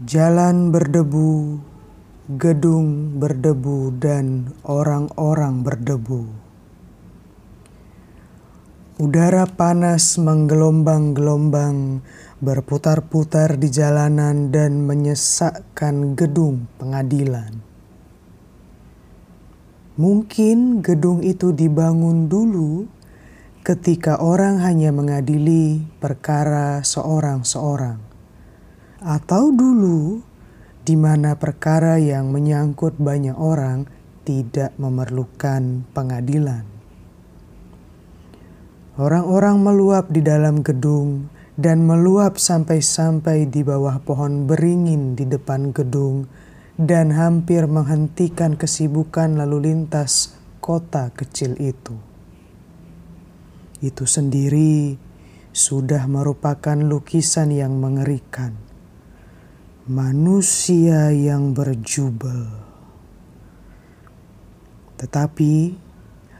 Jalan berdebu, gedung berdebu, dan orang-orang berdebu. Udara panas menggelombang-gelombang, berputar-putar di jalanan, dan menyesakkan gedung pengadilan. Mungkin gedung itu dibangun dulu ketika orang hanya mengadili perkara seorang-seorang atau dulu di mana perkara yang menyangkut banyak orang tidak memerlukan pengadilan. Orang-orang meluap di dalam gedung dan meluap sampai-sampai di bawah pohon beringin di depan gedung dan hampir menghentikan kesibukan lalu lintas kota kecil itu. Itu sendiri sudah merupakan lukisan yang mengerikan manusia yang berjubel. Tetapi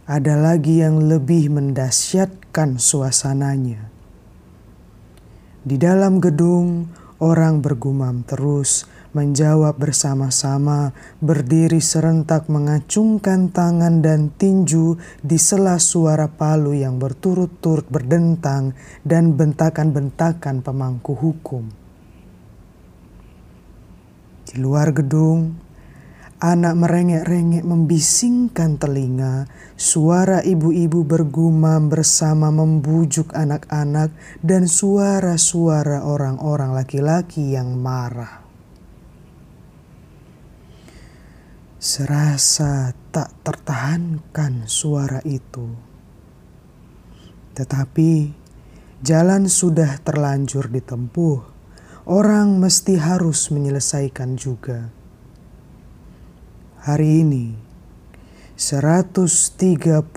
ada lagi yang lebih mendasyatkan suasananya. Di dalam gedung, orang bergumam terus, menjawab bersama-sama, berdiri serentak mengacungkan tangan dan tinju di sela suara palu yang berturut-turut berdentang dan bentakan-bentakan pemangku hukum. Di luar gedung, anak merengek-rengek membisingkan telinga, suara ibu-ibu bergumam bersama membujuk anak-anak dan suara-suara orang-orang laki-laki yang marah. Serasa tak tertahankan suara itu. Tetapi jalan sudah terlanjur ditempuh orang mesti harus menyelesaikan juga. Hari ini, 130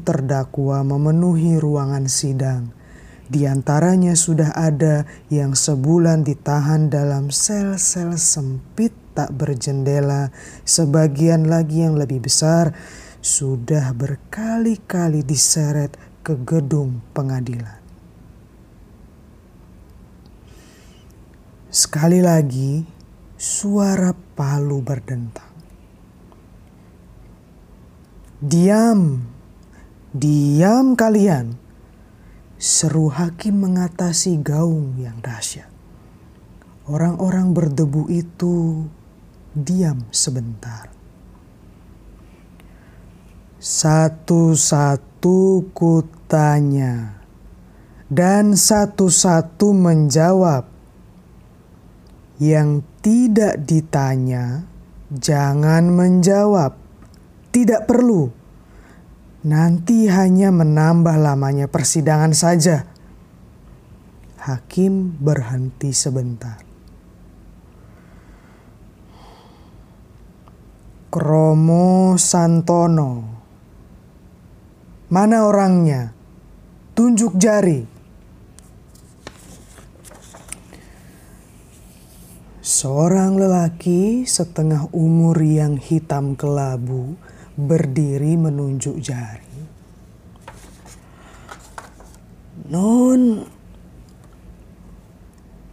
terdakwa memenuhi ruangan sidang. Di antaranya sudah ada yang sebulan ditahan dalam sel-sel sempit tak berjendela, sebagian lagi yang lebih besar sudah berkali-kali diseret ke gedung pengadilan. Sekali lagi, suara palu berdentang. Diam, diam kalian. Seru hakim mengatasi gaung yang dahsyat. Orang-orang berdebu itu diam sebentar. Satu-satu kutanya, dan satu-satu menjawab yang tidak ditanya, jangan menjawab. Tidak perlu. Nanti hanya menambah lamanya persidangan saja. Hakim berhenti sebentar. Kromo Santono. Mana orangnya? Tunjuk jari. Seorang lelaki setengah umur yang hitam kelabu berdiri menunjuk jari. Non,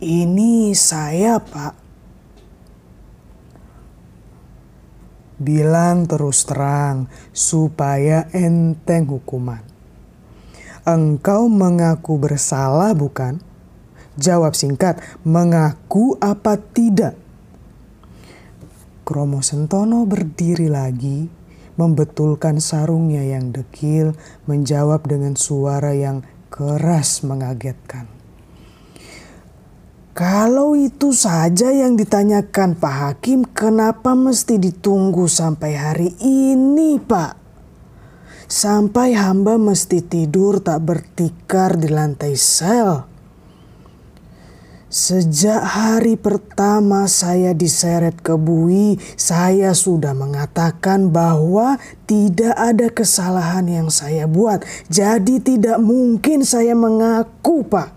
ini saya pak. Bilang terus terang supaya enteng hukuman. Engkau mengaku bersalah bukan? Jawab singkat, mengaku apa tidak? Kromo Sentono berdiri lagi, membetulkan sarungnya yang dekil, menjawab dengan suara yang keras mengagetkan. Kalau itu saja yang ditanyakan Pak Hakim, kenapa mesti ditunggu sampai hari ini, Pak? Sampai hamba mesti tidur tak bertikar di lantai sel. Sejak hari pertama saya diseret ke bui, saya sudah mengatakan bahwa tidak ada kesalahan yang saya buat. Jadi tidak mungkin saya mengaku, Pak.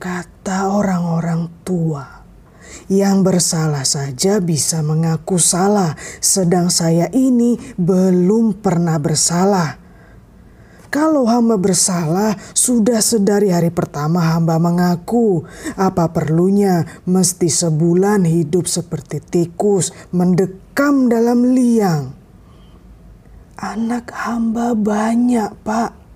Kata orang-orang tua, yang bersalah saja bisa mengaku salah, sedang saya ini belum pernah bersalah. Kalau hamba bersalah, sudah sedari hari pertama hamba mengaku. Apa perlunya mesti sebulan hidup seperti tikus, mendekam dalam liang. Anak hamba banyak, Pak.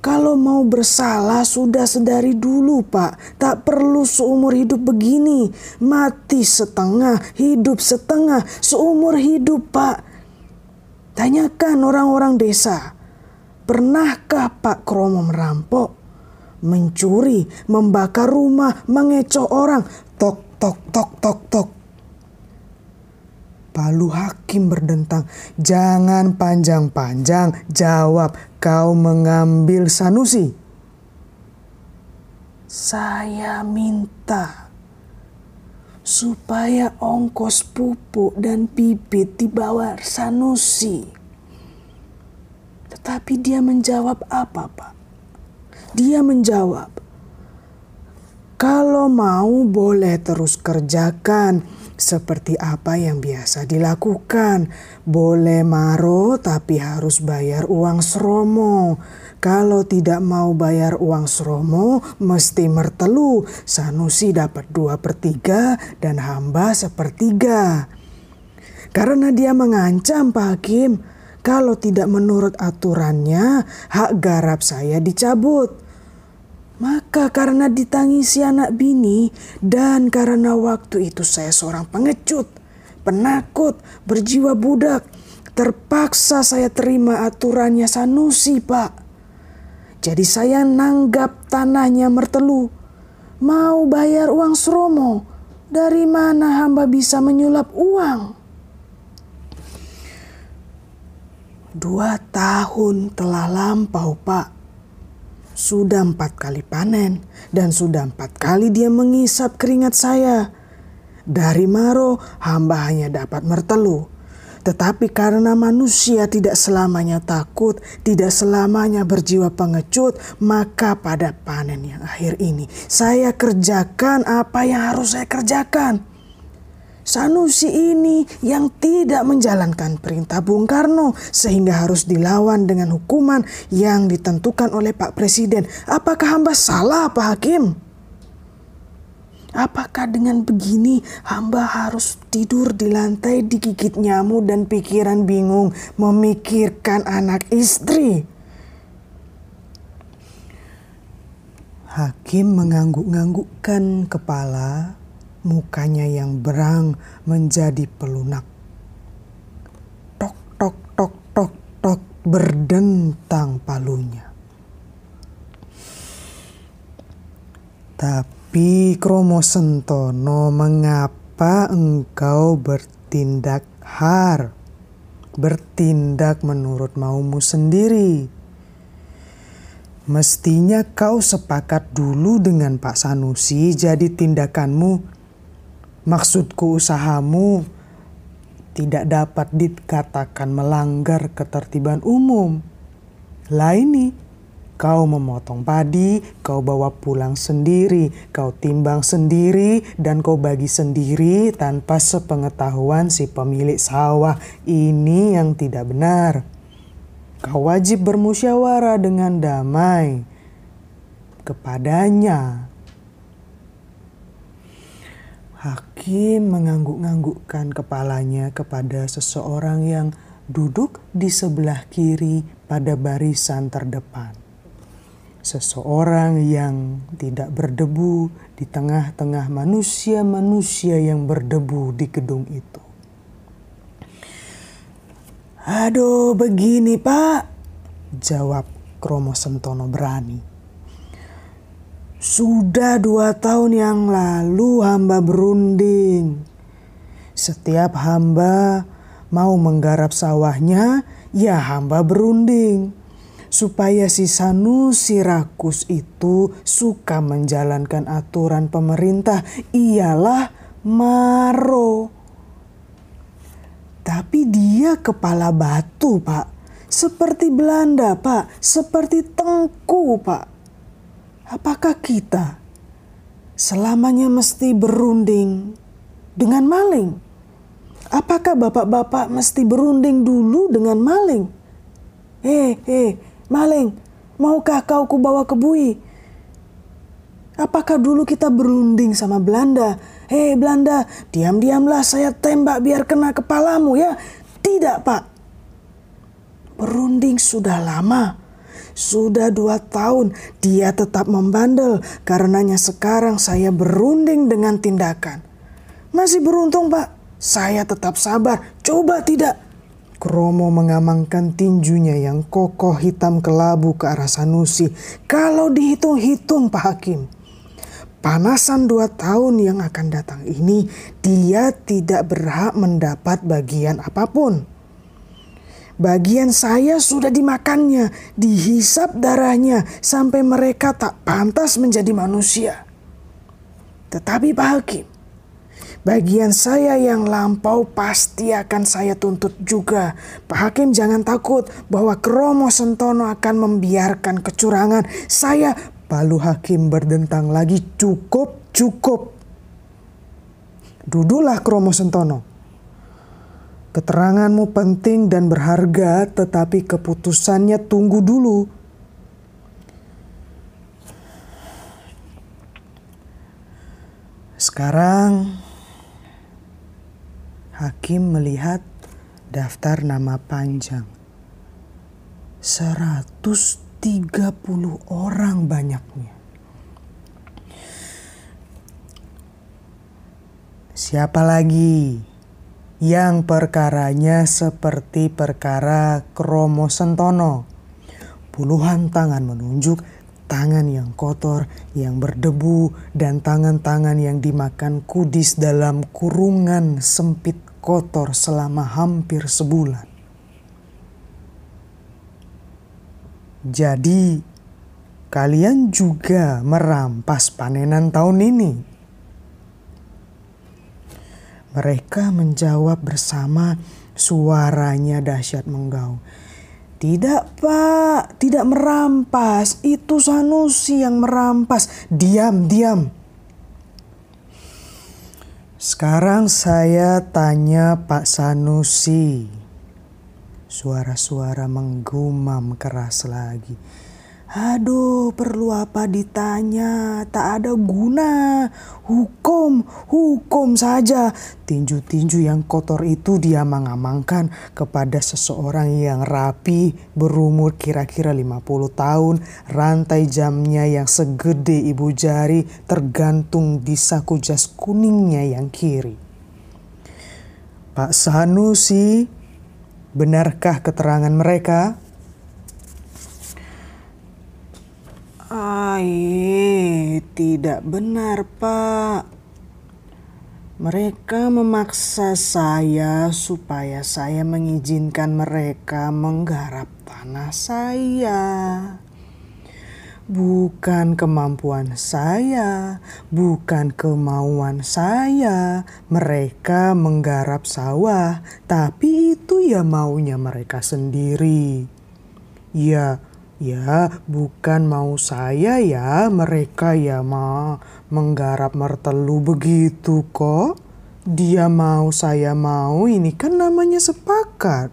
Kalau mau bersalah sudah sedari dulu pak. Tak perlu seumur hidup begini. Mati setengah, hidup setengah, seumur hidup pak. Tanyakan orang-orang desa. Pernahkah Pak Kromo merampok, mencuri, membakar rumah, mengecoh orang? Tok, tok, tok, tok, tok. Palu hakim berdentang, jangan panjang-panjang, jawab kau mengambil Sanusi. Saya minta supaya ongkos pupuk dan bibit dibawa Sanusi. Tetapi dia menjawab apa, Pak? Dia menjawab, kalau mau boleh terus kerjakan seperti apa yang biasa dilakukan. Boleh maro tapi harus bayar uang seromo. Kalau tidak mau bayar uang seromo, mesti mertelu. Sanusi dapat dua per tiga dan hamba sepertiga. Karena dia mengancam Pak Hakim, kalau tidak menurut aturannya, hak garap saya dicabut. Maka karena ditangisi anak bini dan karena waktu itu saya seorang pengecut, penakut, berjiwa budak, terpaksa saya terima aturannya Sanusi, Pak. Jadi saya nanggap tanahnya mertelu. Mau bayar uang seromo, dari mana hamba bisa menyulap uang? Dua tahun telah lampau, Pak. Sudah empat kali panen dan sudah empat kali dia mengisap keringat saya. Dari Maro, hamba hanya dapat mertelu. Tetapi karena manusia tidak selamanya takut, tidak selamanya berjiwa pengecut, maka pada panen yang akhir ini saya kerjakan apa yang harus saya kerjakan. Sanusi ini yang tidak menjalankan perintah Bung Karno sehingga harus dilawan dengan hukuman yang ditentukan oleh Pak Presiden. Apakah hamba salah Pak Hakim? Apakah dengan begini hamba harus tidur di lantai digigit nyamuk dan pikiran bingung memikirkan anak istri? Hakim mengangguk-anggukkan kepala mukanya yang berang menjadi pelunak. Tok tok tok tok tok berdentang palunya. Tapi Kromo Sentono mengapa engkau bertindak har? Bertindak menurut maumu sendiri. Mestinya kau sepakat dulu dengan Pak Sanusi jadi tindakanmu Maksudku usahamu tidak dapat dikatakan melanggar ketertiban umum. Laini, kau memotong padi, kau bawa pulang sendiri, kau timbang sendiri, dan kau bagi sendiri tanpa sepengetahuan si pemilik sawah. Ini yang tidak benar. Kau wajib bermusyawarah dengan damai kepadanya Hakim mengangguk-anggukkan kepalanya kepada seseorang yang duduk di sebelah kiri pada barisan terdepan. Seseorang yang tidak berdebu di tengah-tengah manusia-manusia yang berdebu di gedung itu. Aduh, begini, Pak, jawab Kromo Sentono berani. Sudah dua tahun yang lalu hamba berunding. Setiap hamba mau menggarap sawahnya, ya hamba berunding. Supaya si Sanusi Rakus itu suka menjalankan aturan pemerintah, ialah Maro. Tapi dia kepala batu, Pak. Seperti Belanda, Pak. Seperti Tengku, Pak Apakah kita selamanya mesti berunding dengan maling? Apakah bapak-bapak mesti berunding dulu dengan maling? Eh, eh, maling, maukah kau kubawa ke bui? Apakah dulu kita berunding sama Belanda? Hei Belanda, diam-diamlah saya tembak biar kena kepalamu ya. Tidak pak. Berunding sudah lama. Sudah dua tahun dia tetap membandel karenanya sekarang saya berunding dengan tindakan. Masih beruntung pak, saya tetap sabar. Coba tidak. Kromo mengamankan tinjunya yang kokoh hitam kelabu ke arah Sanusi. Kalau dihitung-hitung Pak Hakim, panasan dua tahun yang akan datang ini dia tidak berhak mendapat bagian apa pun. Bagian saya sudah dimakannya, dihisap darahnya sampai mereka tak pantas menjadi manusia. Tetapi Pak Hakim, bagian saya yang lampau pasti akan saya tuntut juga. Pak Hakim jangan takut bahwa Kromo Sentono akan membiarkan kecurangan. Saya Palu Hakim berdentang lagi cukup cukup. Duduklah Kromo Sentono. Keteranganmu penting dan berharga, tetapi keputusannya tunggu dulu. Sekarang, hakim melihat daftar nama panjang. 130 orang banyaknya. Siapa lagi? Yang perkaranya seperti perkara Kromo Sentono. Puluhan tangan menunjuk tangan yang kotor, yang berdebu, dan tangan-tangan yang dimakan kudis dalam kurungan sempit kotor selama hampir sebulan. Jadi, kalian juga merampas panenan tahun ini. Mereka menjawab bersama suaranya dahsyat menggaung. Tidak pak, tidak merampas. Itu Sanusi yang merampas. Diam, diam. Sekarang saya tanya Pak Sanusi. Suara-suara menggumam keras lagi. Aduh, perlu apa ditanya? Tak ada guna. Hukum, hukum saja. Tinju-tinju yang kotor itu dia mengamankan kepada seseorang yang rapi, berumur kira-kira 50 tahun, rantai jamnya yang segede ibu jari tergantung di saku jas kuningnya yang kiri. Pak Sanusi, benarkah keterangan mereka? Ai, tidak benar, Pak. Mereka memaksa saya supaya saya mengizinkan mereka menggarap tanah saya. Bukan kemampuan saya, bukan kemauan saya. Mereka menggarap sawah, tapi itu ya maunya mereka sendiri. Ya, Ya, bukan mau saya ya, mereka ya ma menggarap mertelu begitu kok. Dia mau, saya mau, ini kan namanya sepakat.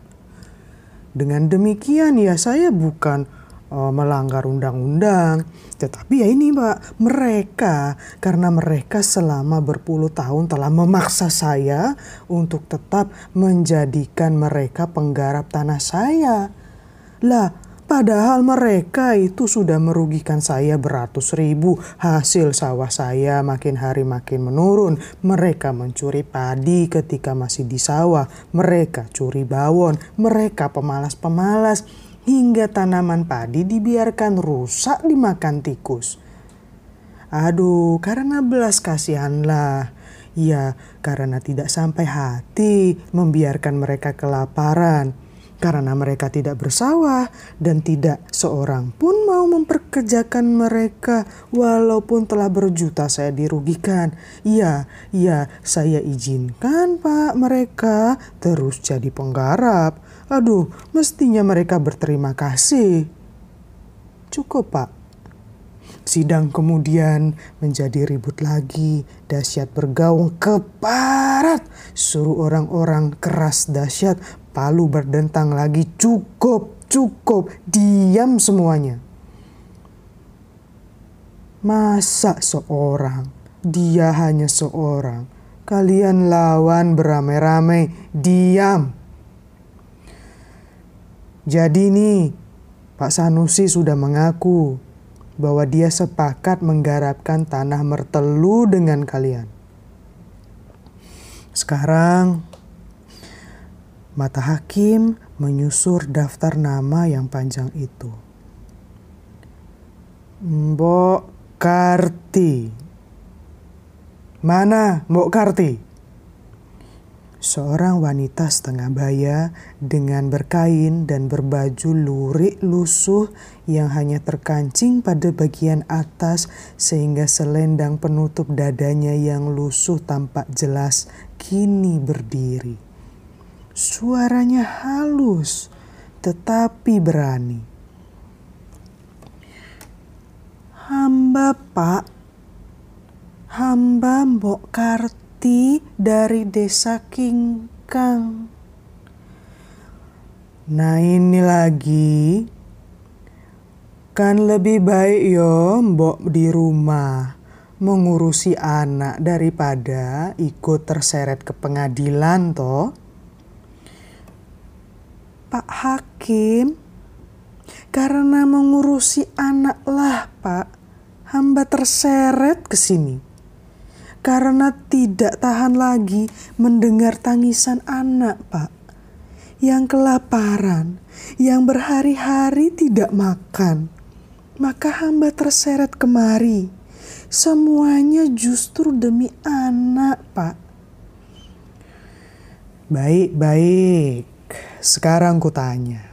Dengan demikian ya saya bukan uh, melanggar undang-undang. Tetapi ya ini Pak, mereka karena mereka selama berpuluh tahun telah memaksa saya untuk tetap menjadikan mereka penggarap tanah saya. Lah, Padahal mereka itu sudah merugikan saya beratus ribu. Hasil sawah saya makin hari makin menurun. Mereka mencuri padi ketika masih di sawah. Mereka curi bawon. Mereka pemalas-pemalas. Hingga tanaman padi dibiarkan rusak dimakan tikus. Aduh, karena belas kasihanlah. Ya, karena tidak sampai hati membiarkan mereka kelaparan karena mereka tidak bersawah dan tidak seorang pun mau memperkerjakan mereka walaupun telah berjuta saya dirugikan. Iya, iya, saya izinkan Pak mereka terus jadi penggarap. Aduh, mestinya mereka berterima kasih. Cukup Pak. Sidang kemudian menjadi ribut lagi, dahsyat bergaung keparat, suruh orang-orang keras dahsyat Palu berdentang lagi cukup, cukup, diam semuanya. Masa seorang, dia hanya seorang, kalian lawan beramai-ramai, diam. Jadi nih, Pak Sanusi sudah mengaku bahwa dia sepakat menggarapkan tanah mertelu dengan kalian. Sekarang, mata hakim menyusur daftar nama yang panjang itu. Mbok Karti. Mana Mbok Karti? Seorang wanita setengah baya dengan berkain dan berbaju lurik lusuh yang hanya terkancing pada bagian atas sehingga selendang penutup dadanya yang lusuh tampak jelas kini berdiri. Suaranya halus tetapi berani. Hamba pak, hamba Mbok Karti dari desa Kingkang. Nah ini lagi, kan lebih baik yo mbok di rumah mengurusi anak daripada ikut terseret ke pengadilan toh. Pak Hakim, karena mengurusi anak lah pak, hamba terseret ke sini karena tidak tahan lagi mendengar tangisan anak, Pak. Yang kelaparan, yang berhari-hari tidak makan. Maka hamba terseret kemari. Semuanya justru demi anak, Pak. Baik-baik. Sekarang kutanya.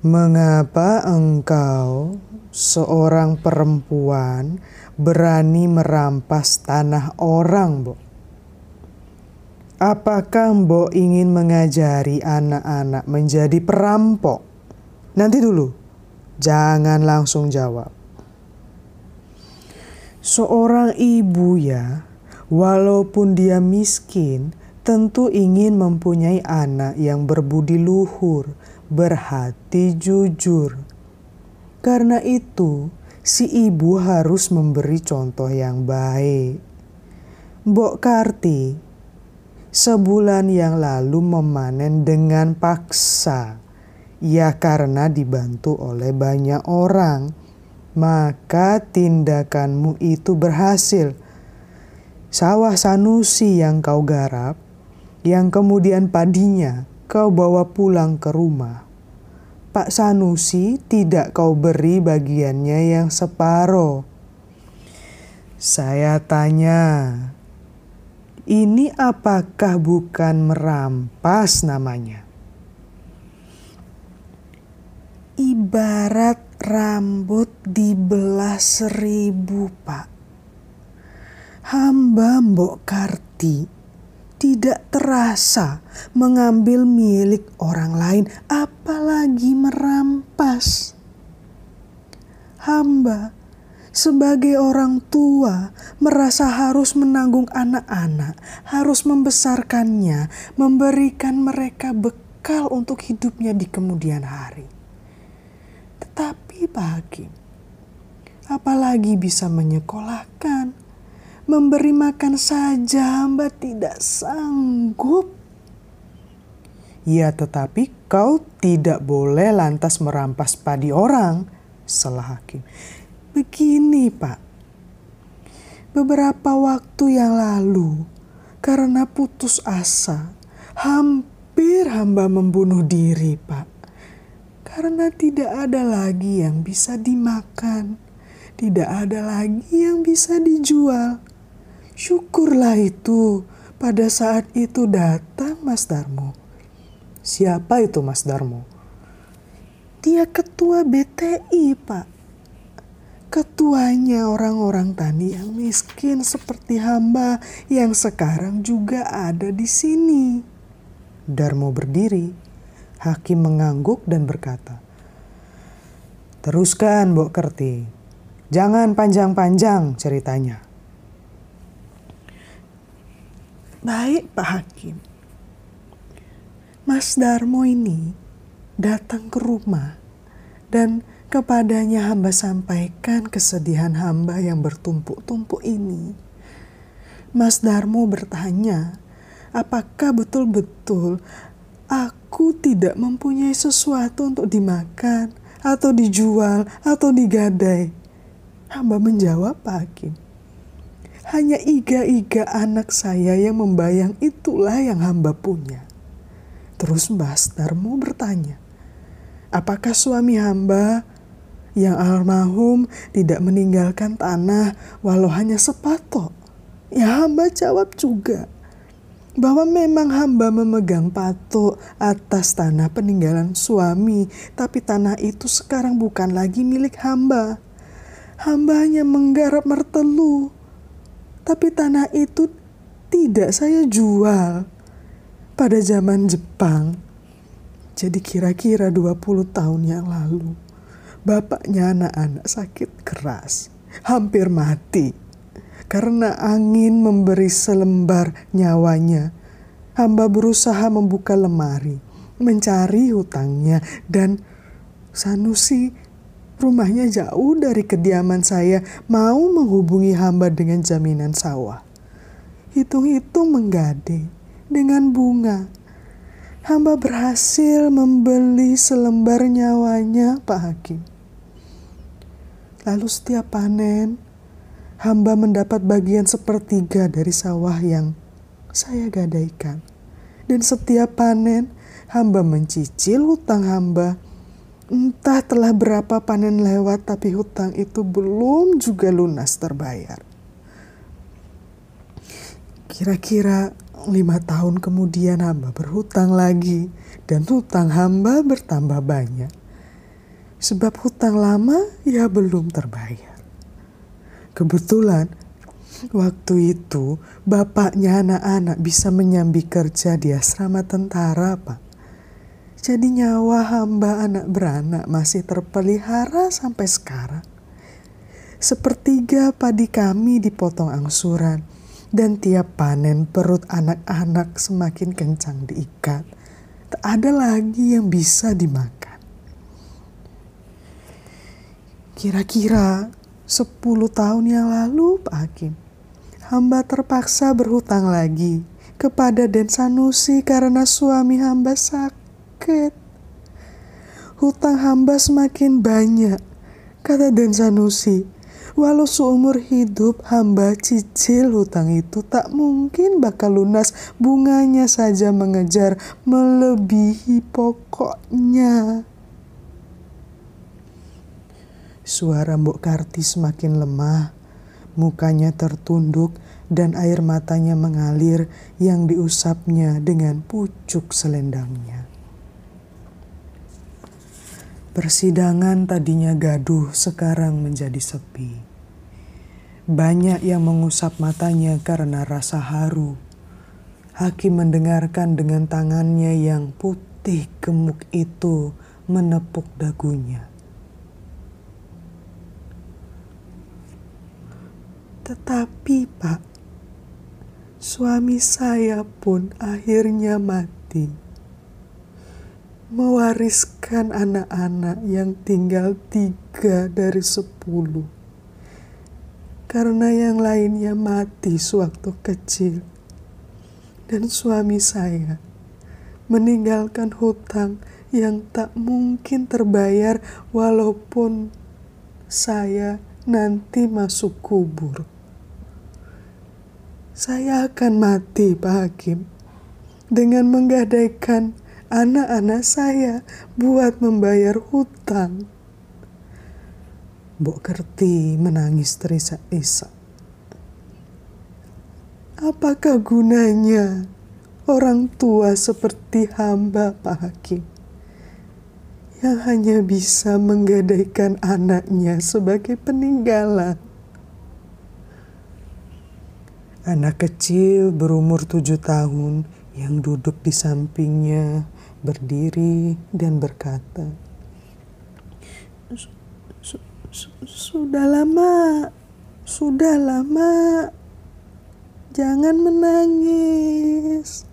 Mengapa engkau seorang perempuan berani merampas tanah orang, Mbok? Apakah Mbok ingin mengajari anak-anak menjadi perampok? Nanti dulu, jangan langsung jawab. Seorang ibu ya, walaupun dia miskin, tentu ingin mempunyai anak yang berbudi luhur, berhati jujur. Karena itu, si ibu harus memberi contoh yang baik. Mbok Karti sebulan yang lalu memanen dengan paksa. Ya karena dibantu oleh banyak orang. Maka tindakanmu itu berhasil. Sawah Sanusi yang kau garap, yang kemudian padinya kau bawa pulang ke rumah Pak Sanusi tidak kau beri bagiannya yang separoh. Saya tanya, ini apakah bukan merampas namanya? Ibarat rambut dibelah seribu, Pak. Hamba Mbok Karti tidak terasa mengambil milik orang lain, apalagi merampas. Hamba sebagai orang tua merasa harus menanggung anak-anak, harus membesarkannya, memberikan mereka bekal untuk hidupnya di kemudian hari. Tetapi Hakim, apalagi bisa menyekolahkan, Memberi makan saja hamba tidak sanggup. Ya tetapi kau tidak boleh lantas merampas padi orang, salah hakim. Begini pak, beberapa waktu yang lalu karena putus asa, hampir hamba membunuh diri pak. Karena tidak ada lagi yang bisa dimakan, tidak ada lagi yang bisa dijual. Syukurlah itu pada saat itu datang Mas Darmo. Siapa itu Mas Darmo? Dia ketua BTI, Pak. Ketuanya orang-orang tani yang miskin seperti hamba yang sekarang juga ada di sini. Darmo berdiri. Hakim mengangguk dan berkata, Teruskan, Mbok Kerti. Jangan panjang-panjang ceritanya. Baik Pak Hakim. Mas Darmo ini datang ke rumah dan kepadanya hamba sampaikan kesedihan hamba yang bertumpuk-tumpuk ini. Mas Darmo bertanya, apakah betul-betul aku tidak mempunyai sesuatu untuk dimakan atau dijual atau digadai? Hamba menjawab Pak Hakim. Hanya iga-iga anak saya yang membayang itulah yang hamba punya. Terus Mbah Darmo bertanya, apakah suami hamba yang almarhum tidak meninggalkan tanah walau hanya sepatok? Ya hamba jawab juga bahwa memang hamba memegang patok atas tanah peninggalan suami, tapi tanah itu sekarang bukan lagi milik hamba hamba hanya menggarap mertelu. Tapi tanah itu tidak saya jual pada zaman Jepang. Jadi kira-kira 20 tahun yang lalu, bapaknya anak-anak sakit keras, hampir mati. Karena angin memberi selembar nyawanya, hamba berusaha membuka lemari, mencari hutangnya, dan Sanusi Rumahnya jauh dari kediaman saya, mau menghubungi hamba dengan jaminan sawah. Hitung-hitung menggade dengan bunga. Hamba berhasil membeli selembar nyawanya, Pak Hakim. Lalu setiap panen, hamba mendapat bagian sepertiga dari sawah yang saya gadaikan. Dan setiap panen, hamba mencicil hutang hamba Entah telah berapa panen lewat, tapi hutang itu belum juga lunas terbayar. Kira-kira lima tahun kemudian hamba berhutang lagi, dan hutang hamba bertambah banyak. Sebab hutang lama ya belum terbayar. Kebetulan waktu itu bapaknya anak-anak bisa menyambi kerja di asrama tentara, Pak. Jadi nyawa hamba anak beranak masih terpelihara sampai sekarang. Sepertiga padi kami dipotong angsuran dan tiap panen perut anak-anak semakin kencang diikat. Tak ada lagi yang bisa dimakan. Kira-kira 10 tahun yang lalu Pak Hakim, hamba terpaksa berhutang lagi kepada Den Sanusi karena suami hamba sakit sakit. Hutang hamba semakin banyak, kata Den Sanusi. Walau seumur hidup hamba cicil hutang itu tak mungkin bakal lunas bunganya saja mengejar melebihi pokoknya. Suara Mbok Karti semakin lemah, mukanya tertunduk dan air matanya mengalir yang diusapnya dengan pucuk selendangnya. Persidangan tadinya gaduh, sekarang menjadi sepi. Banyak yang mengusap matanya karena rasa haru. Hakim mendengarkan dengan tangannya yang putih gemuk itu menepuk dagunya. Tetapi, Pak, suami saya pun akhirnya mati mewariskan anak-anak yang tinggal tiga dari sepuluh. Karena yang lainnya mati sewaktu kecil. Dan suami saya meninggalkan hutang yang tak mungkin terbayar walaupun saya nanti masuk kubur. Saya akan mati, Pak Hakim, dengan menggadaikan anak-anak saya buat membayar hutang. Mbok Kerti menangis terisak-isak. Apakah gunanya orang tua seperti hamba Pak Hakim yang hanya bisa menggadaikan anaknya sebagai peninggalan? Anak kecil berumur tujuh tahun yang duduk di sampingnya berdiri dan berkata, "Sudah lama, sudah lama, jangan menangis."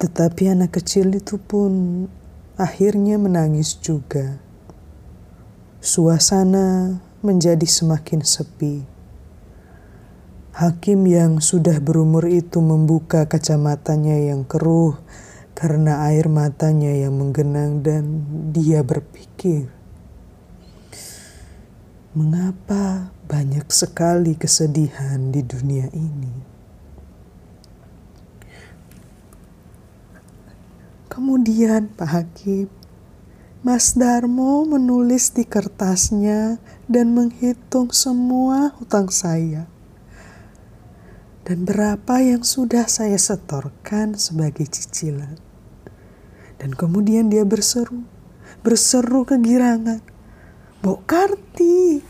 Tetapi anak kecil itu pun akhirnya menangis juga. Suasana menjadi semakin sepi. Hakim yang sudah berumur itu membuka kacamatanya yang keruh karena air matanya yang menggenang dan dia berpikir, mengapa banyak sekali kesedihan di dunia ini? Kemudian Pak Hakim, Mas Darmo menulis di kertasnya dan menghitung semua hutang saya. Dan berapa yang sudah saya setorkan sebagai cicilan. Dan kemudian dia berseru, berseru kegirangan. Bok Karti,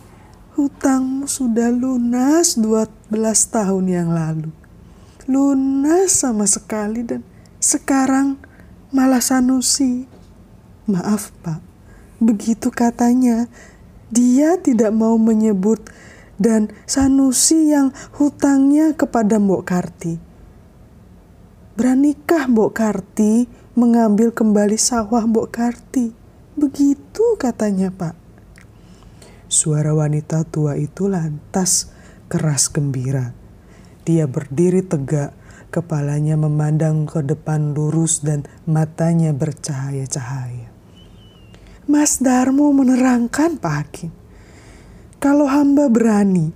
hutangmu sudah lunas 12 tahun yang lalu. Lunas sama sekali dan sekarang malah Sanusi Maaf pak, begitu katanya. Dia tidak mau menyebut dan Sanusi yang hutangnya kepada Mbok Karti. Beranikah Mbok Karti mengambil kembali sawah Mbok Karti? Begitu katanya pak. Suara wanita tua itu lantas keras gembira. Dia berdiri tegak, kepalanya memandang ke depan lurus dan matanya bercahaya-cahaya. Mas Darmo menerangkan Pak Hakim, kalau hamba berani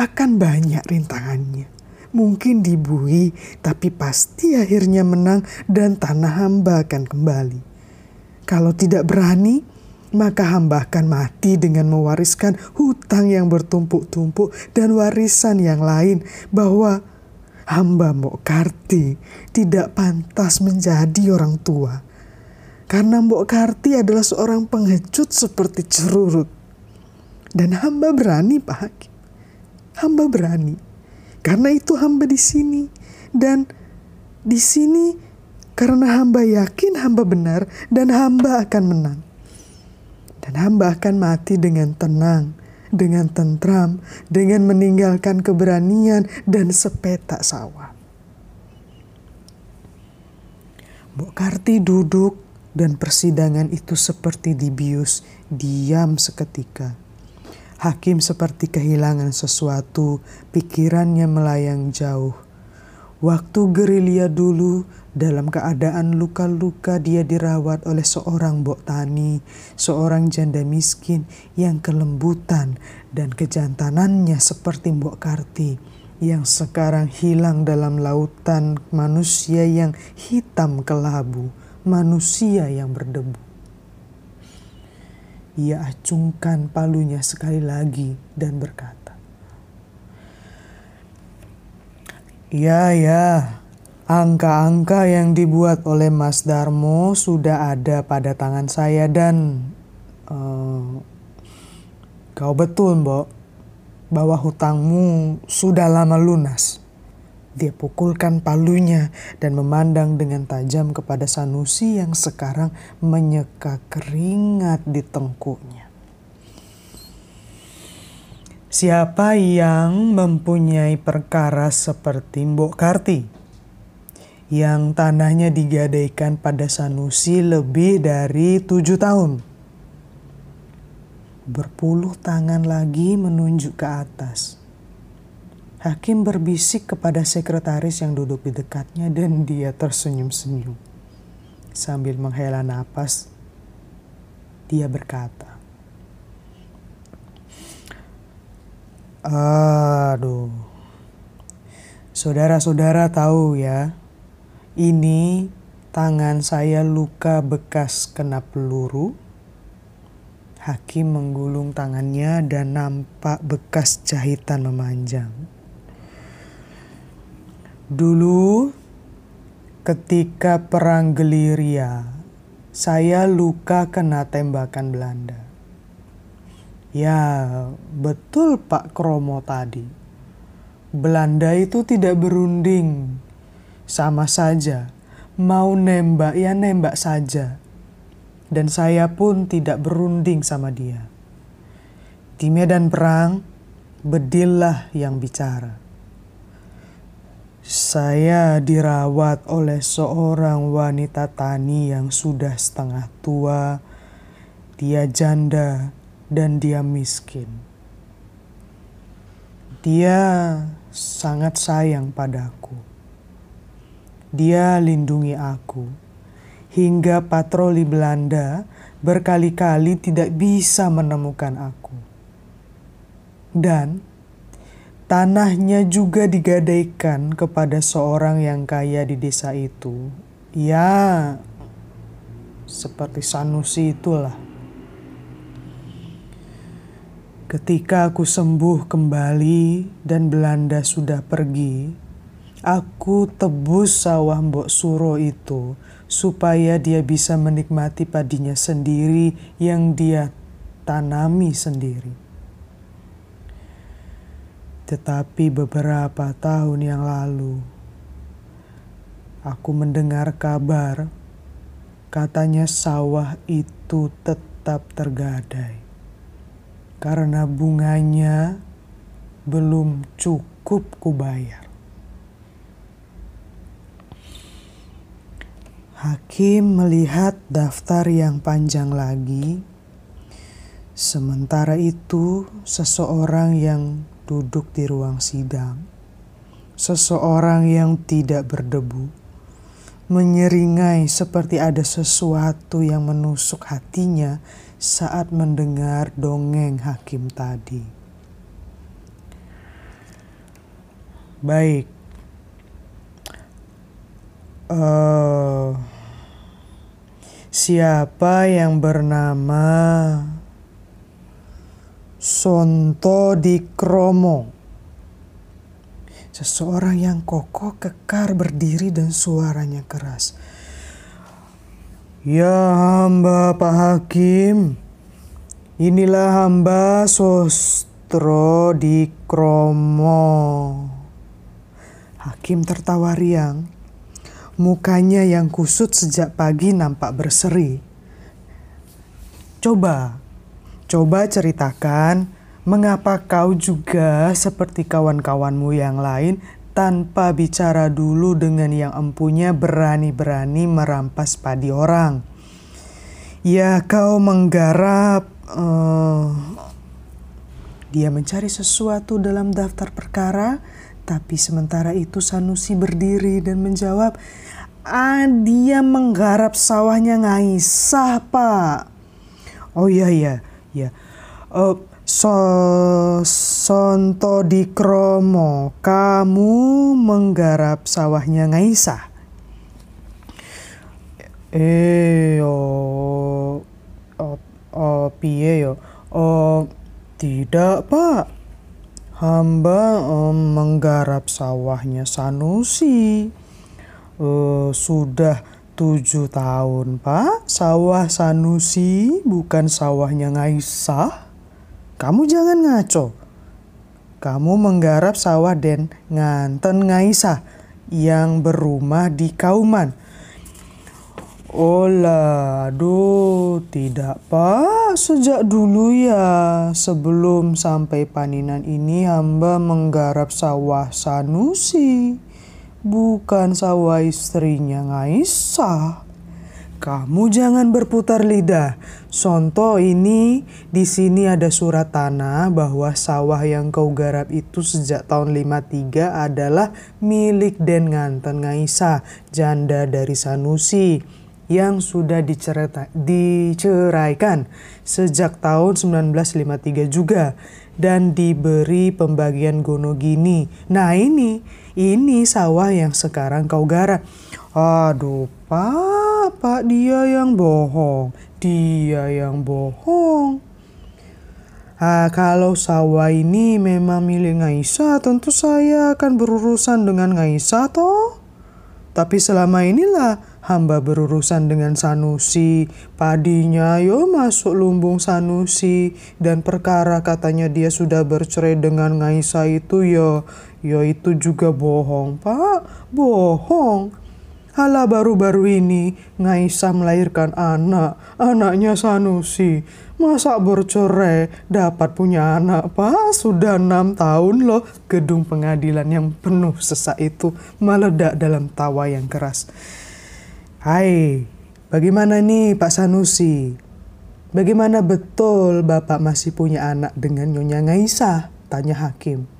akan banyak rintangannya. Mungkin dibui, tapi pasti akhirnya menang dan tanah hamba akan kembali. Kalau tidak berani, maka hamba akan mati dengan mewariskan hutang yang bertumpuk-tumpuk dan warisan yang lain bahwa hamba Mbok Karti tidak pantas menjadi orang tua karena Mbok Karti adalah seorang pengecut seperti cerurut. Dan hamba berani Pak Hakim. Hamba berani. Karena itu hamba di sini. Dan di sini karena hamba yakin hamba benar dan hamba akan menang. Dan hamba akan mati dengan tenang, dengan tentram, dengan meninggalkan keberanian dan sepetak sawah. Mbok Karti duduk dan persidangan itu seperti dibius, diam seketika. Hakim seperti kehilangan sesuatu, pikirannya melayang jauh. Waktu gerilya dulu, dalam keadaan luka-luka dia dirawat oleh seorang bok tani, seorang janda miskin yang kelembutan dan kejantanannya seperti Mbok Karti yang sekarang hilang dalam lautan manusia yang hitam kelabu manusia yang berdebu. Ia acungkan palunya sekali lagi dan berkata, Ya, ya, angka-angka yang dibuat oleh Mas Darmo sudah ada pada tangan saya dan uh, kau betul, Mbok, bahwa hutangmu sudah lama lunas. Dia pukulkan palunya dan memandang dengan tajam kepada Sanusi yang sekarang menyeka keringat di tengkuknya. Siapa yang mempunyai perkara seperti Mbok Karti? Yang tanahnya digadaikan pada Sanusi lebih dari tujuh tahun. Berpuluh tangan lagi menunjuk ke atas Hakim berbisik kepada sekretaris yang duduk di dekatnya dan dia tersenyum-senyum. Sambil menghela napas, dia berkata, Aduh, saudara-saudara tahu ya, ini tangan saya luka bekas kena peluru. Hakim menggulung tangannya dan nampak bekas jahitan memanjang. Dulu ketika perang Geliria, saya luka kena tembakan Belanda. Ya, betul Pak Kromo tadi. Belanda itu tidak berunding. Sama saja, mau nembak ya nembak saja. Dan saya pun tidak berunding sama dia. Di medan perang, bedillah yang bicara Saya dirawat oleh seorang wanita tani yang sudah setengah tua. Dia janda dan dia miskin. Dia sangat sayang padaku. Dia lindungi aku hingga patroli Belanda berkali-kali tidak bisa menemukan aku. Dan tanahnya juga digadaikan kepada seorang yang kaya di desa itu. Ya, seperti Sanusi itulah. Ketika aku sembuh kembali dan Belanda sudah pergi, Aku tebus sawah Mbok Suro itu supaya dia bisa menikmati padinya sendiri yang dia tanami sendiri. Tetapi beberapa tahun yang lalu, aku mendengar kabar katanya sawah itu tetap tergadai karena bunganya belum cukup kubayar. Hakim melihat daftar yang panjang lagi. Sementara itu, seseorang yang duduk di ruang sidang, seseorang yang tidak berdebu, menyeringai seperti ada sesuatu yang menusuk hatinya saat mendengar dongeng hakim tadi. Baik, Uh, siapa yang bernama Sonto di Kromo? Seseorang yang kokoh, kekar, berdiri dan suaranya keras. Ya hamba Pak Hakim, inilah hamba Sostro di Kromo. Hakim tertawa riang Mukanya yang kusut sejak pagi nampak berseri. Coba, coba ceritakan mengapa kau juga seperti kawan-kawanmu yang lain tanpa bicara dulu dengan yang empunya berani-berani merampas padi orang. Ya kau menggarap... Uh, dia mencari sesuatu dalam daftar perkara tapi sementara itu Sanusi berdiri dan menjawab, ah, dia menggarap sawahnya Ngaisah, Pak. Oh iya, iya, iya. Uh, so, Sonto di Kromo, kamu menggarap sawahnya Ngaisah? Eh, oh, oh, piye yo? Oh, tidak, Pak. Hamba um, menggarap sawahnya Sanusi. Uh, sudah tujuh tahun, Pak. Sawah Sanusi bukan sawahnya Ngaisah. Kamu jangan ngaco. Kamu menggarap sawah Den Nganten Ngaisah yang berumah di Kauman Olah, aduh, tidak pak. Sejak dulu ya, sebelum sampai paninan ini hamba menggarap sawah Sanusi. Bukan sawah istrinya Ngaisah. Kamu jangan berputar lidah. Sonto ini di sini ada surat tanah bahwa sawah yang kau garap itu sejak tahun 53 adalah milik Den Nganten Ngaisah, janda dari Sanusi yang sudah diceraikan sejak tahun 1953 juga dan diberi pembagian gonogini. Nah ini, ini sawah yang sekarang kau garap. Aduh pak, dia yang bohong, dia yang bohong. Ah, kalau sawah ini memang milik Ngaisa, tentu saya akan berurusan dengan Ngaisa toh. Tapi selama inilah hamba berurusan dengan Sanusi, padinya yo masuk lumbung Sanusi, dan perkara katanya dia sudah bercerai dengan Ngaisa itu yo, yo itu juga bohong, Pak, bohong. Hala baru-baru ini Ngaisa melahirkan anak, anaknya Sanusi. Masa bercerai dapat punya anak pas sudah enam tahun loh. Gedung pengadilan yang penuh sesak itu meledak dalam tawa yang keras. Hai, bagaimana nih Pak Sanusi? Bagaimana betul Bapak masih punya anak dengan Nyonya Ngaisa? Tanya Hakim.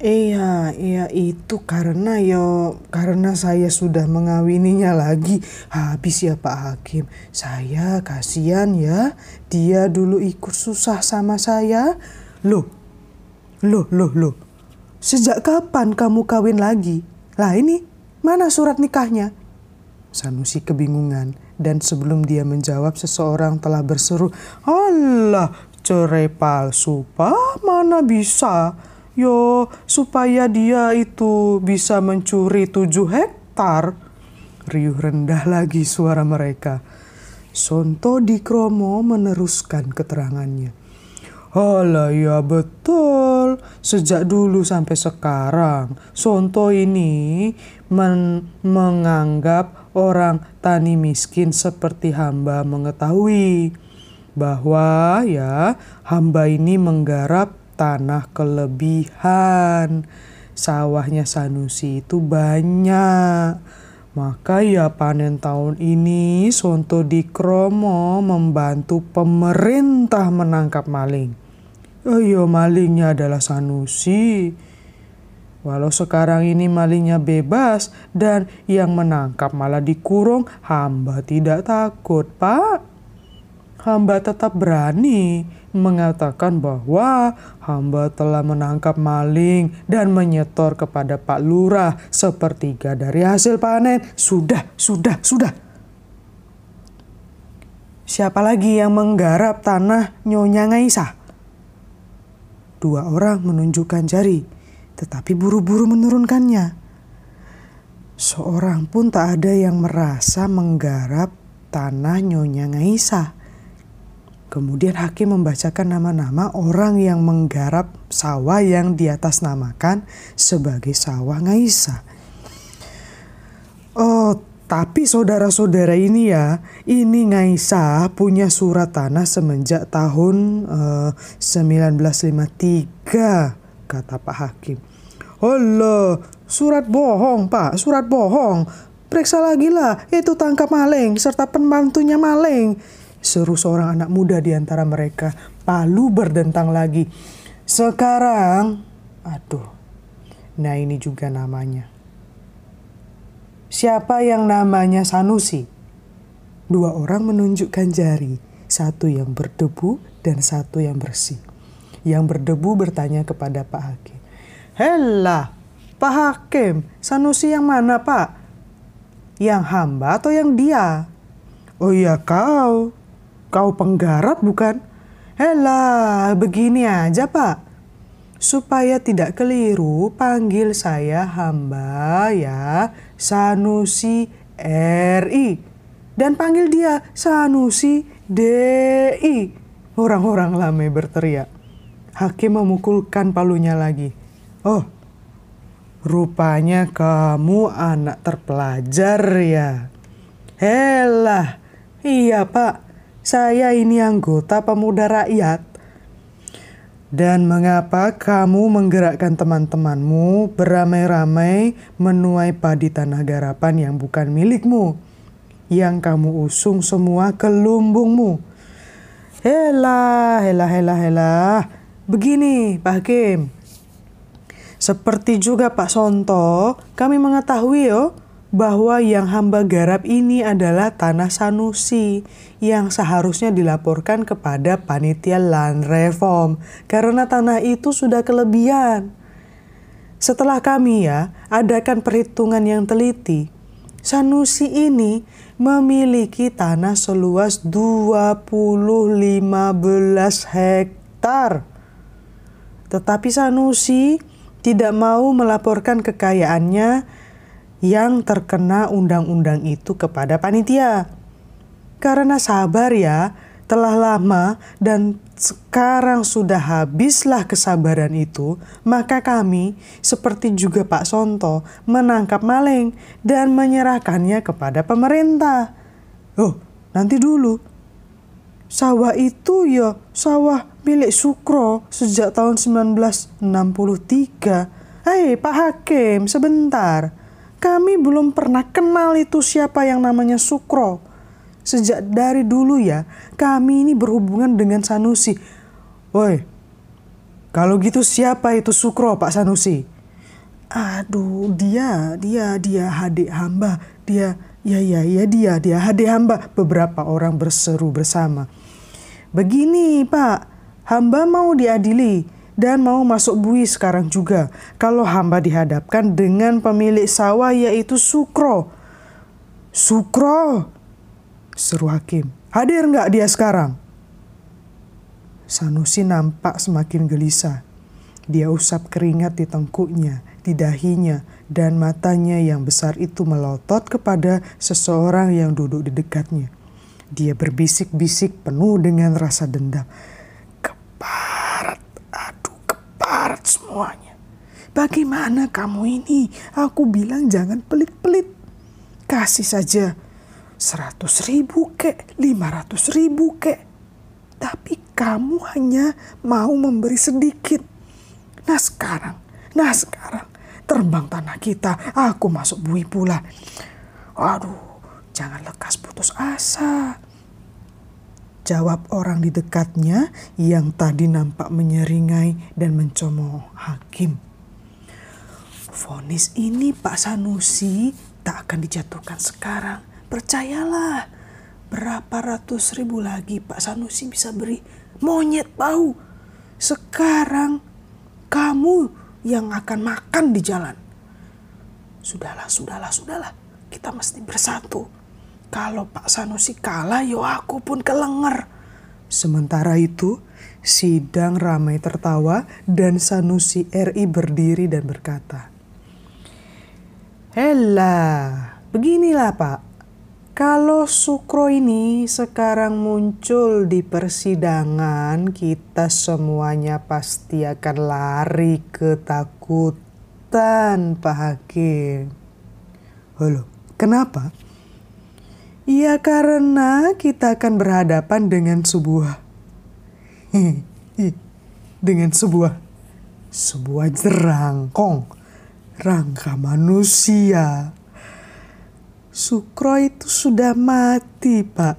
Iya, iya itu karena yo karena saya sudah mengawininya lagi. Habis ya Pak Hakim. Saya kasihan ya. Dia dulu ikut susah sama saya. Loh. Loh, loh, loh. Sejak kapan kamu kawin lagi? Lah ini, mana surat nikahnya? Sanusi kebingungan dan sebelum dia menjawab seseorang telah berseru, "Allah, cerai palsu, Pak, mana bisa?" Yo, supaya dia itu bisa mencuri tujuh hektar. Riuh rendah lagi suara mereka. Sonto Dikromo meneruskan keterangannya. Alah ya betul, sejak dulu sampai sekarang Sonto ini men menganggap orang tani miskin seperti hamba mengetahui bahwa ya hamba ini menggarap tanah kelebihan. Sawahnya Sanusi itu banyak. Maka ya panen tahun ini Sonto Dikromo membantu pemerintah menangkap maling. Oh iya malingnya adalah Sanusi. Walau sekarang ini malingnya bebas dan yang menangkap malah dikurung, hamba tidak takut, Pak. Hamba tetap berani mengatakan bahwa hamba telah menangkap maling dan menyetor kepada Pak Lurah sepertiga dari hasil panen. Sudah, sudah, sudah. Siapa lagi yang menggarap tanah Nyonya Ngaisa? Dua orang menunjukkan jari, tetapi buru-buru menurunkannya. Seorang pun tak ada yang merasa menggarap tanah Nyonya Ngaisa. Kemudian hakim membacakan nama-nama orang yang menggarap sawah yang di atas namakan sebagai sawah Ngaisa. Oh, tapi saudara-saudara ini ya, ini Ngaisa punya surat tanah semenjak tahun eh, 1953, kata Pak Hakim. Allah, surat bohong Pak, surat bohong. Periksa lagi lah, itu tangkap maling serta pembantunya maling seru seorang anak muda di antara mereka. Palu berdentang lagi. Sekarang, aduh, nah ini juga namanya. Siapa yang namanya Sanusi? Dua orang menunjukkan jari, satu yang berdebu dan satu yang bersih. Yang berdebu bertanya kepada Pak Hakim. Hela, Pak Hakim, Sanusi yang mana Pak? Yang hamba atau yang dia? Oh iya kau, Kau penggarap bukan? Hela, begini aja pak. Supaya tidak keliru, panggil saya hamba ya, Sanusi RI. Dan panggil dia Sanusi DI. Orang-orang lame berteriak. Hakim memukulkan palunya lagi. Oh, rupanya kamu anak terpelajar ya. Helah, iya pak, saya ini anggota pemuda rakyat. Dan mengapa kamu menggerakkan teman-temanmu beramai-ramai menuai padi tanah garapan yang bukan milikmu? Yang kamu usung semua ke lumbungmu. Helah, helah, helah, helah. Begini, Pak Hakim. Seperti juga Pak Sonto, kami mengetahui yo, bahwa yang hamba garap ini adalah tanah Sanusi yang seharusnya dilaporkan kepada panitia land reform karena tanah itu sudah kelebihan. Setelah kami ya adakan perhitungan yang teliti, Sanusi ini memiliki tanah seluas 2015 hektar. Tetapi Sanusi tidak mau melaporkan kekayaannya yang terkena undang-undang itu kepada panitia. Karena sabar ya, telah lama dan sekarang sudah habislah kesabaran itu, maka kami, seperti juga Pak Sonto, menangkap maling dan menyerahkannya kepada pemerintah. Oh, nanti dulu. Sawah itu ya sawah milik Sukro sejak tahun 1963. Hei Pak Hakim, sebentar. Kami belum pernah kenal itu siapa yang namanya Sukro. Sejak dari dulu ya, kami ini berhubungan dengan Sanusi. Woi, kalau gitu siapa itu Sukro Pak Sanusi? Aduh, dia, dia, dia adik hamba. Dia, ya, ya, ya dia, dia adik hamba. Beberapa orang berseru bersama. Begini Pak, hamba mau diadili dan mau masuk bui sekarang juga. Kalau hamba dihadapkan dengan pemilik sawah yaitu Sukro. Sukro, seru hakim. Hadir nggak dia sekarang? Sanusi nampak semakin gelisah. Dia usap keringat di tengkuknya, di dahinya, dan matanya yang besar itu melotot kepada seseorang yang duduk di dekatnya. Dia berbisik-bisik penuh dengan rasa dendam. Aduh keparat semuanya. Bagaimana kamu ini? Aku bilang jangan pelit-pelit. Kasih saja seratus ribu kek, lima ratus ribu kek. Tapi kamu hanya mau memberi sedikit. Nah sekarang, nah sekarang terbang tanah kita, aku masuk bui pula. Waduh, jangan lekas putus asa. Jawab orang di dekatnya yang tadi nampak menyeringai dan mencomot hakim. Fonis ini Pak Sanusi tak akan dijatuhkan sekarang Percayalah, berapa ratus ribu lagi Pak Sanusi bisa beri monyet bau. Sekarang kamu yang akan makan di jalan. Sudahlah, sudahlah, sudahlah. Kita mesti bersatu. Kalau Pak Sanusi kalah, yo aku pun kelenger. Sementara itu, sidang ramai tertawa dan Sanusi RI berdiri dan berkata, Hela, beginilah Pak. Kalau Sukro ini sekarang muncul di persidangan, kita semuanya pasti akan lari ketakutan, Pak Hakim. Halo, kenapa? Ya karena kita akan berhadapan dengan sebuah dengan sebuah sebuah jerangkong rangka manusia Sukro itu sudah mati, Pak.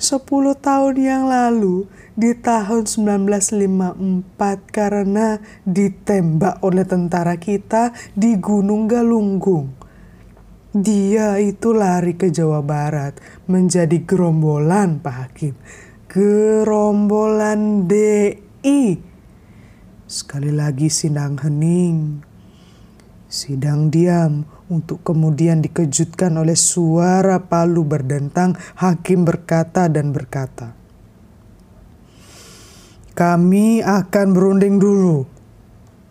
Sepuluh tahun yang lalu, di tahun 1954 karena ditembak oleh tentara kita di Gunung Galunggung. Dia itu lari ke Jawa Barat menjadi gerombolan Pak Hakim. Gerombolan DI. Sekali lagi sidang hening. Sidang diam untuk kemudian dikejutkan oleh suara palu berdentang, hakim berkata dan berkata, "Kami akan berunding dulu.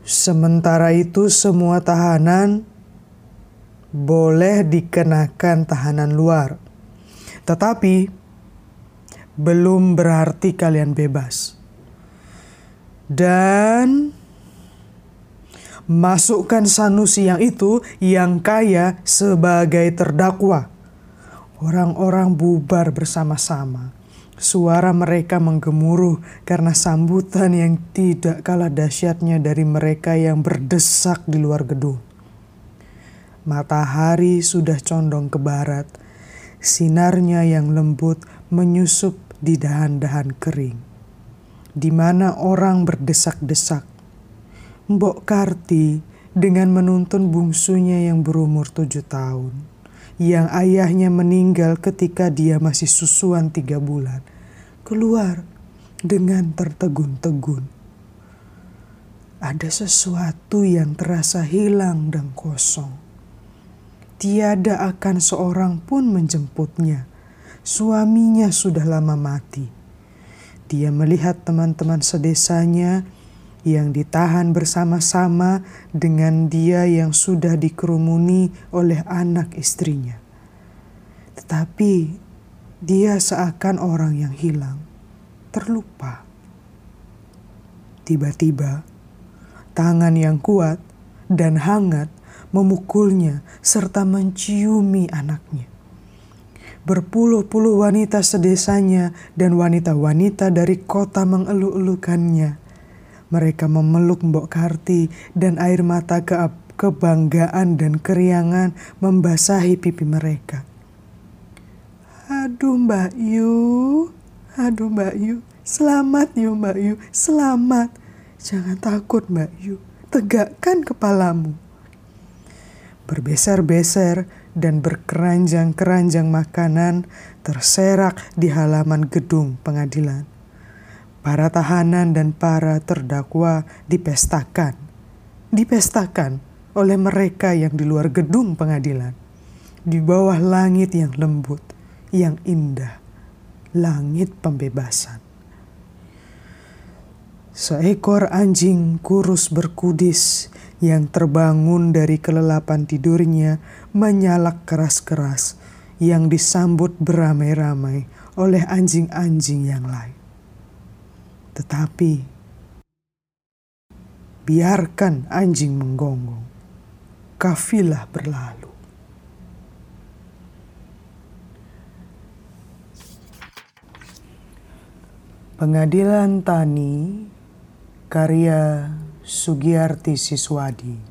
Sementara itu, semua tahanan boleh dikenakan tahanan luar, tetapi belum berarti kalian bebas." Dan Masukkan Sanusi yang itu yang kaya sebagai terdakwa. Orang-orang bubar bersama-sama. Suara mereka menggemuruh karena sambutan yang tidak kalah dahsyatnya dari mereka yang berdesak di luar gedung. Matahari sudah condong ke barat. Sinarnya yang lembut menyusup di dahan-dahan kering, di mana orang berdesak-desak Mbok Karti dengan menuntun bungsunya yang berumur tujuh tahun, yang ayahnya meninggal ketika dia masih susuan tiga bulan, keluar dengan tertegun-tegun. Ada sesuatu yang terasa hilang dan kosong. Tiada akan seorang pun menjemputnya. Suaminya sudah lama mati. Dia melihat teman-teman sedesanya yang ditahan bersama-sama dengan dia yang sudah dikerumuni oleh anak istrinya. Tetapi Dia seakan orang yang hilang, terlupa. Tiba-tiba, tangan yang kuat dan hangat memukulnya serta menciumi anaknya. Berpuluh-puluh wanita sedesanya dan wanita-wanita dari kota mengeluh-elukannya. Mereka memeluk Mbok Karti dan air mata ke kebanggaan dan keriangan membasahi pipi mereka. Aduh Mbak Yu, aduh Mbak Yu, selamat Yu Mbak Yu, selamat. Jangan takut Mbak Yu, tegakkan kepalamu. Berbeser-beser dan berkeranjang-keranjang makanan terserak di halaman gedung pengadilan. Para tahanan dan para terdakwa dipestakan. Dipestakan oleh mereka yang di luar gedung pengadilan. Di bawah langit yang lembut yang indah, langit pembebasan. Seekor anjing kurus berkudis yang terbangun dari kelelapan tidurnya menyalak keras-keras yang disambut beramai-ramai oleh anjing-anjing yang lain. Tetapi, biarkan anjing menggonggong, kafilah berlalu. Pengadilan Tani karya Sugiyarti Siswadi